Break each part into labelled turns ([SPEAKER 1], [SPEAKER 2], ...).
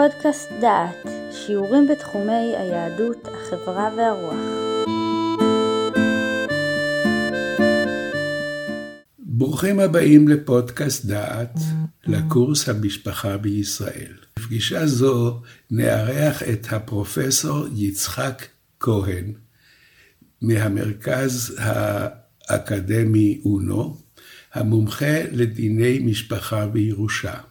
[SPEAKER 1] פודקאסט דעת, שיעורים בתחומי היהדות, החברה והרוח.
[SPEAKER 2] ברוכים הבאים לפודקאסט דעת, לקורס המשפחה בישראל. בפגישה זו נארח את הפרופסור יצחק כהן מהמרכז האקדמי אונו, המומחה לדיני משפחה וירושה.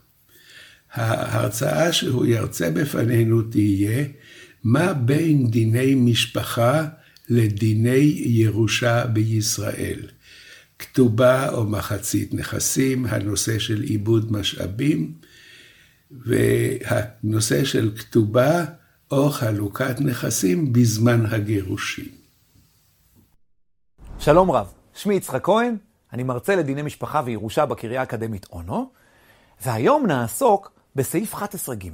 [SPEAKER 2] ההרצאה שהוא ירצה בפנינו תהיה מה בין דיני משפחה לדיני ירושה בישראל. כתובה או מחצית נכסים, הנושא של עיבוד משאבים, והנושא של כתובה או חלוקת נכסים בזמן הגירושים.
[SPEAKER 3] שלום רב, שמי יצחק כהן, אני מרצה לדיני משפחה וירושה בקריה האקדמית אונו, והיום נעסוק בסעיף 11ג,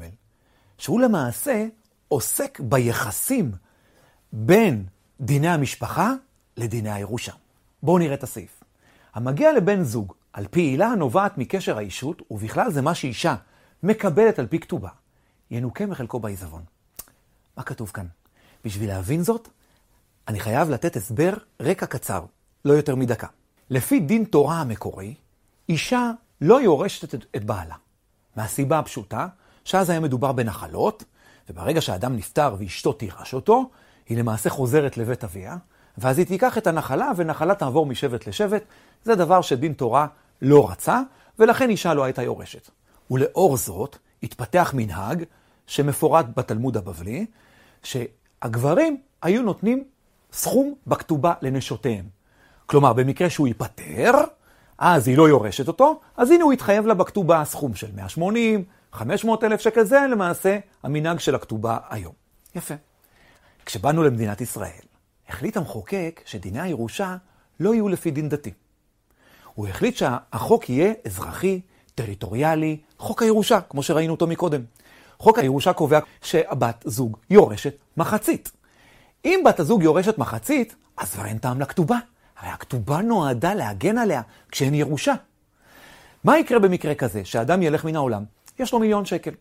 [SPEAKER 3] שהוא למעשה עוסק ביחסים בין דיני המשפחה לדיני הירושה. בואו נראה את הסעיף. המגיע לבן זוג על פי עילה הנובעת מקשר האישות, ובכלל זה מה שאישה מקבלת על פי כתובה, ינוקה מחלקו בעיזבון. מה כתוב כאן? בשביל להבין זאת, אני חייב לתת הסבר רקע קצר, לא יותר מדקה. לפי דין תורה המקורי, אישה לא יורשת את, את בעלה. מהסיבה הפשוטה, שאז היה מדובר בנחלות, וברגע שהאדם נפטר ואשתו תירש אותו, היא למעשה חוזרת לבית אביה, ואז היא תיקח את הנחלה, ונחלה תעבור משבט לשבט. זה דבר שדין תורה לא רצה, ולכן אישה לא הייתה יורשת. ולאור זאת, התפתח מנהג שמפורט בתלמוד הבבלי, שהגברים היו נותנים סכום בכתובה לנשותיהם. כלומר, במקרה שהוא ייפטר, אז היא לא יורשת אותו, אז הנה הוא התחייב לה בכתובה סכום של 180, 500 אלף שקל, זה למעשה המנהג של הכתובה היום. יפה. כשבאנו למדינת ישראל, החליט המחוקק שדיני הירושה לא יהיו לפי דין דתי. הוא החליט שהחוק יהיה אזרחי, טריטוריאלי, חוק הירושה, כמו שראינו אותו מקודם. חוק הירושה קובע שהבת זוג יורשת מחצית. אם בת הזוג יורשת מחצית, אז כבר אין טעם לכתובה. הרי הכתובה נועדה להגן עליה כשאין ירושה. מה יקרה במקרה כזה, שאדם ילך מן העולם, יש לו מיליון שקל.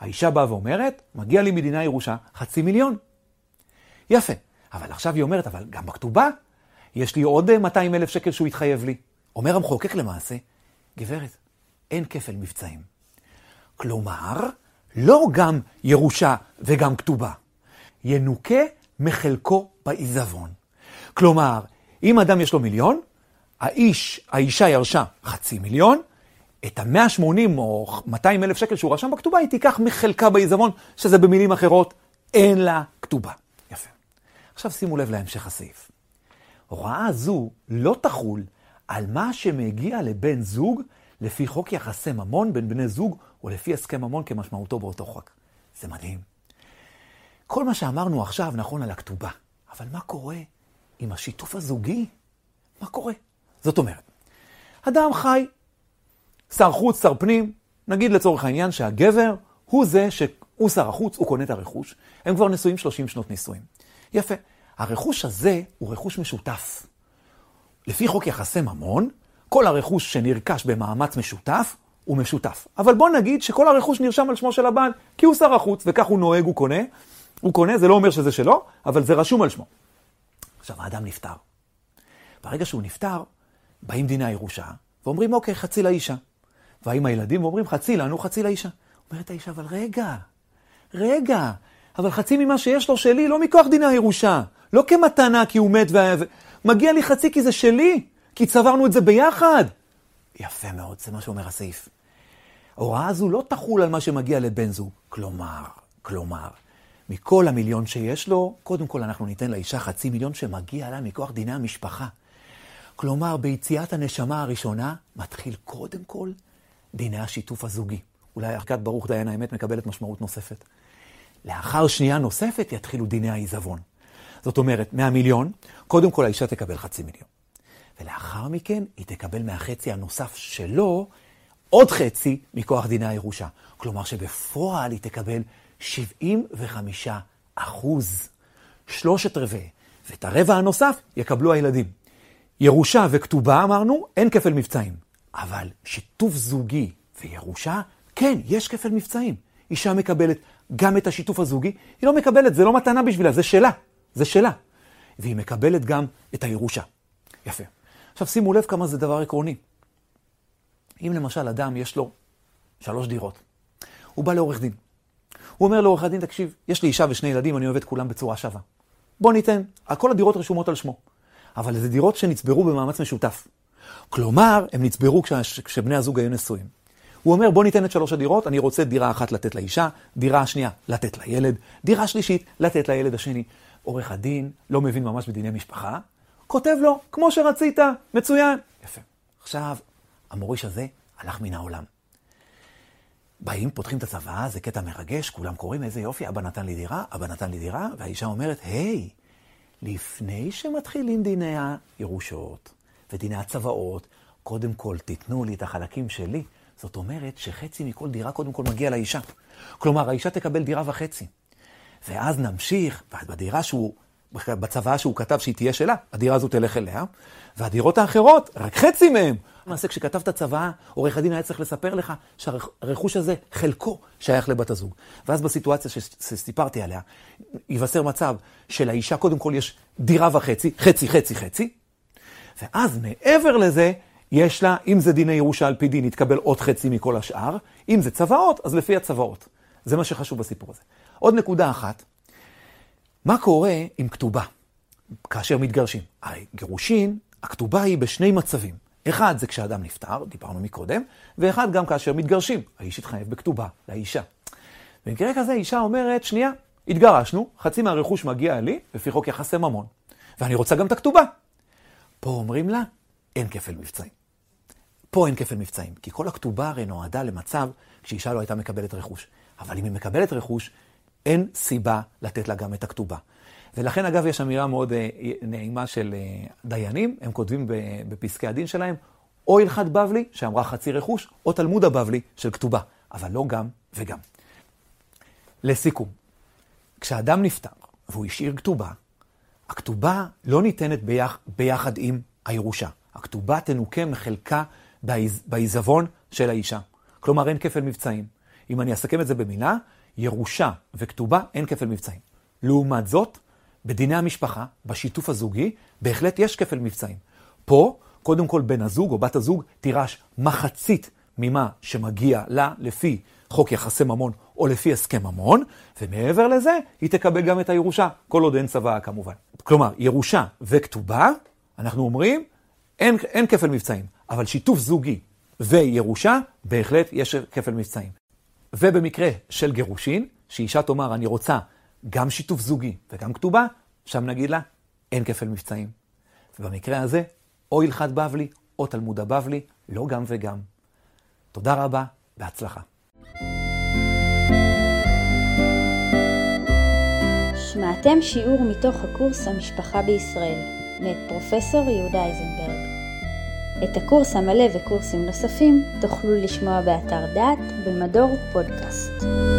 [SPEAKER 3] האישה באה ואומרת, מגיע לי מדינה ירושה חצי מיליון. יפה, אבל עכשיו היא אומרת, אבל גם בכתובה, יש לי עוד 200 אלף שקל שהוא התחייב לי. אומר המחוקק למעשה, גברת, אין כפל מבצעים. כלומר, לא גם ירושה וגם כתובה. ינוקה מחלקו בעיזבון. כלומר, אם אדם יש לו מיליון, האיש, האישה ירשה חצי מיליון, את ה-180 או 200 אלף שקל שהוא רשם בכתובה, היא תיקח מחלקה בעיזבון, שזה במילים אחרות, אין לה כתובה. יפה. עכשיו שימו לב להמשך הסעיף. הוראה זו לא תחול על מה שמגיע לבן זוג לפי חוק יחסי ממון בין בני זוג, או לפי הסכם ממון כמשמעותו באותו חוק. זה מדהים. כל מה שאמרנו עכשיו נכון על הכתובה, אבל מה קורה עם השיתוף הזוגי? מה קורה? זאת אומרת, אדם חי, שר חוץ, שר פנים, נגיד לצורך העניין שהגבר הוא זה שהוא שר החוץ, הוא קונה את הרכוש, הם כבר נשואים 30 שנות נישואים. יפה. הרכוש הזה הוא רכוש משותף. לפי חוק יחסי ממון, כל הרכוש שנרכש במאמץ משותף הוא משותף. אבל בוא נגיד שכל הרכוש נרשם על שמו של הבעל, כי הוא שר החוץ, וכך הוא נוהג, הוא קונה. הוא קונה, זה לא אומר שזה שלו, אבל זה רשום על שמו. עכשיו, האדם נפטר. ברגע שהוא נפטר, באים דיני הירושה, ואומרים, אוקיי, חצי לאישה. באים הילדים ואומרים, חצי לנו, חצי לאישה. אומרת האישה, אבל רגע, רגע, אבל חצי ממה שיש לו שלי, לא מכוח דיני הירושה. לא כמתנה כי הוא מת ו... מגיע לי חצי כי זה שלי, כי צברנו את זה ביחד. יפה מאוד, זה מה שאומר הסעיף. ההוראה הזו לא תחול על מה שמגיע לבן זוג. כלומר, כלומר, מכל המיליון שיש לו, קודם כל אנחנו ניתן לאישה חצי מיליון שמגיע לה מכוח דיני המשפחה. כלומר, ביציאת הנשמה הראשונה, מתחיל קודם כל דיני השיתוף הזוגי. אולי ערכת ברוך דיין האמת מקבלת משמעות נוספת. לאחר שנייה נוספת יתחילו דיני העיזבון. זאת אומרת, מהמיליון, קודם כל האישה תקבל חצי מיליון. ולאחר מכן היא תקבל מהחצי הנוסף שלו עוד חצי מכוח דיני הירושה. כלומר שבפועל היא תקבל 75 אחוז, שלושת רבעי, ואת הרבע הנוסף יקבלו הילדים. ירושה וכתובה אמרנו, אין כפל מבצעים. אבל שיתוף זוגי וירושה, כן, יש כפל מבצעים. אישה מקבלת גם את השיתוף הזוגי, היא לא מקבלת, זה לא מתנה בשבילה, זה שלה, זה שלה. והיא מקבלת גם את הירושה. יפה. עכשיו שימו לב כמה זה דבר עקרוני. אם למשל אדם יש לו שלוש דירות, הוא בא לעורך דין. הוא אומר לעורך הדין, תקשיב, יש לי אישה ושני ילדים, אני אוהב את כולם בצורה שווה. בוא ניתן, כל הדירות רשומות על שמו. אבל זה דירות שנצברו במאמץ משותף. כלומר, הם נצברו כש, כשבני הזוג היו נשואים. הוא אומר, בוא ניתן את שלוש הדירות, אני רוצה דירה אחת לתת לאישה, דירה שנייה לתת לילד, דירה שלישית לתת לילד השני. עורך הדין לא מבין ממש בדיני משפחה, כותב לו, כמו שרצית, מצוין. יפה. עכשיו, המוריש הזה הלך מן העולם. באים, פותחים את הצוואה, זה קטע מרגש, כולם קוראים, איזה יופי, אבא נתן לי דירה, אבא נתן לי דירה, והאישה אומרת, היי, לפני שמתחילים דיני הירושות ודיני הצוואות, קודם כל תיתנו לי את החלקים שלי. זאת אומרת שחצי מכל דירה קודם כל מגיע לאישה. כלומר, האישה תקבל דירה וחצי. ואז נמשיך, בדירה שהוא, בצוואה שהוא כתב שהיא תהיה שלה, הדירה הזו תלך אליה, והדירות האחרות, רק חצי מהם. למעשה, כשכתבת צוואה, עורך הדין היה צריך לספר לך שהרכוש הזה, חלקו שייך לבת הזוג. ואז בסיטואציה שסיפרתי עליה, ייווצר מצב שלאישה קודם כל יש דירה וחצי, חצי, חצי, חצי, ואז מעבר לזה, יש לה, אם זה דיני ירושה על פי דין, יתקבל עוד חצי מכל השאר, אם זה צוואות, אז לפי הצוואות. זה מה שחשוב בסיפור הזה. עוד נקודה אחת, מה קורה עם כתובה כאשר מתגרשים? הרי גירושין, הכתובה היא בשני מצבים. אחד זה כשאדם נפטר, דיברנו מקודם, ואחד גם כאשר מתגרשים. האיש התחייב בכתובה לאישה. במקרה כזה אישה אומרת, שנייה, התגרשנו, חצי מהרכוש מגיע לי, לפי חוק יחסי ממון, ואני רוצה גם את הכתובה. פה אומרים לה, אין כפל מבצעים. פה אין כפל מבצעים, כי כל הכתובה הרי נועדה למצב כשאישה לא הייתה מקבלת רכוש. אבל אם היא מקבלת רכוש, אין סיבה לתת לה גם את הכתובה. ולכן, אגב, יש אמירה מאוד אה, נעימה של אה, דיינים, הם כותבים בפסקי הדין שלהם, או הלכת בבלי, שאמרה חצי רכוש, או תלמוד הבבלי של כתובה, אבל לא גם וגם. לסיכום, כשאדם נפטר והוא השאיר כתובה, הכתובה לא ניתנת ביח, ביחד עם הירושה. הכתובה תנוקה מחלקה בעיזבון של האישה. כלומר, אין כפל מבצעים. אם אני אסכם את זה במילה, ירושה וכתובה אין כפל מבצעים. לעומת זאת, בדיני המשפחה, בשיתוף הזוגי, בהחלט יש כפל מבצעים. פה, קודם כל בן הזוג או בת הזוג תירש מחצית ממה שמגיע לה לפי חוק יחסי ממון או לפי הסכם ממון, ומעבר לזה, היא תקבל גם את הירושה, כל עוד אין צוואה כמובן. כלומר, ירושה וכתובה, אנחנו אומרים, אין, אין כפל מבצעים, אבל שיתוף זוגי וירושה, בהחלט יש כפל מבצעים. ובמקרה של גירושין, שאישה תאמר, אני רוצה גם שיתוף זוגי וגם כתובה, שם נגיד לה, אין כפל מבצעים. ובמקרה הזה, או הלכת בבלי, או תלמוד הבבלי, לא גם וגם. תודה רבה, בהצלחה.
[SPEAKER 1] שמעתם שיעור מתוך הקורס המשפחה בישראל, מאת פרופסור יהודה איזנברג. את הקורס המלא וקורסים נוספים תוכלו לשמוע באתר דעת במדור פודקאסט.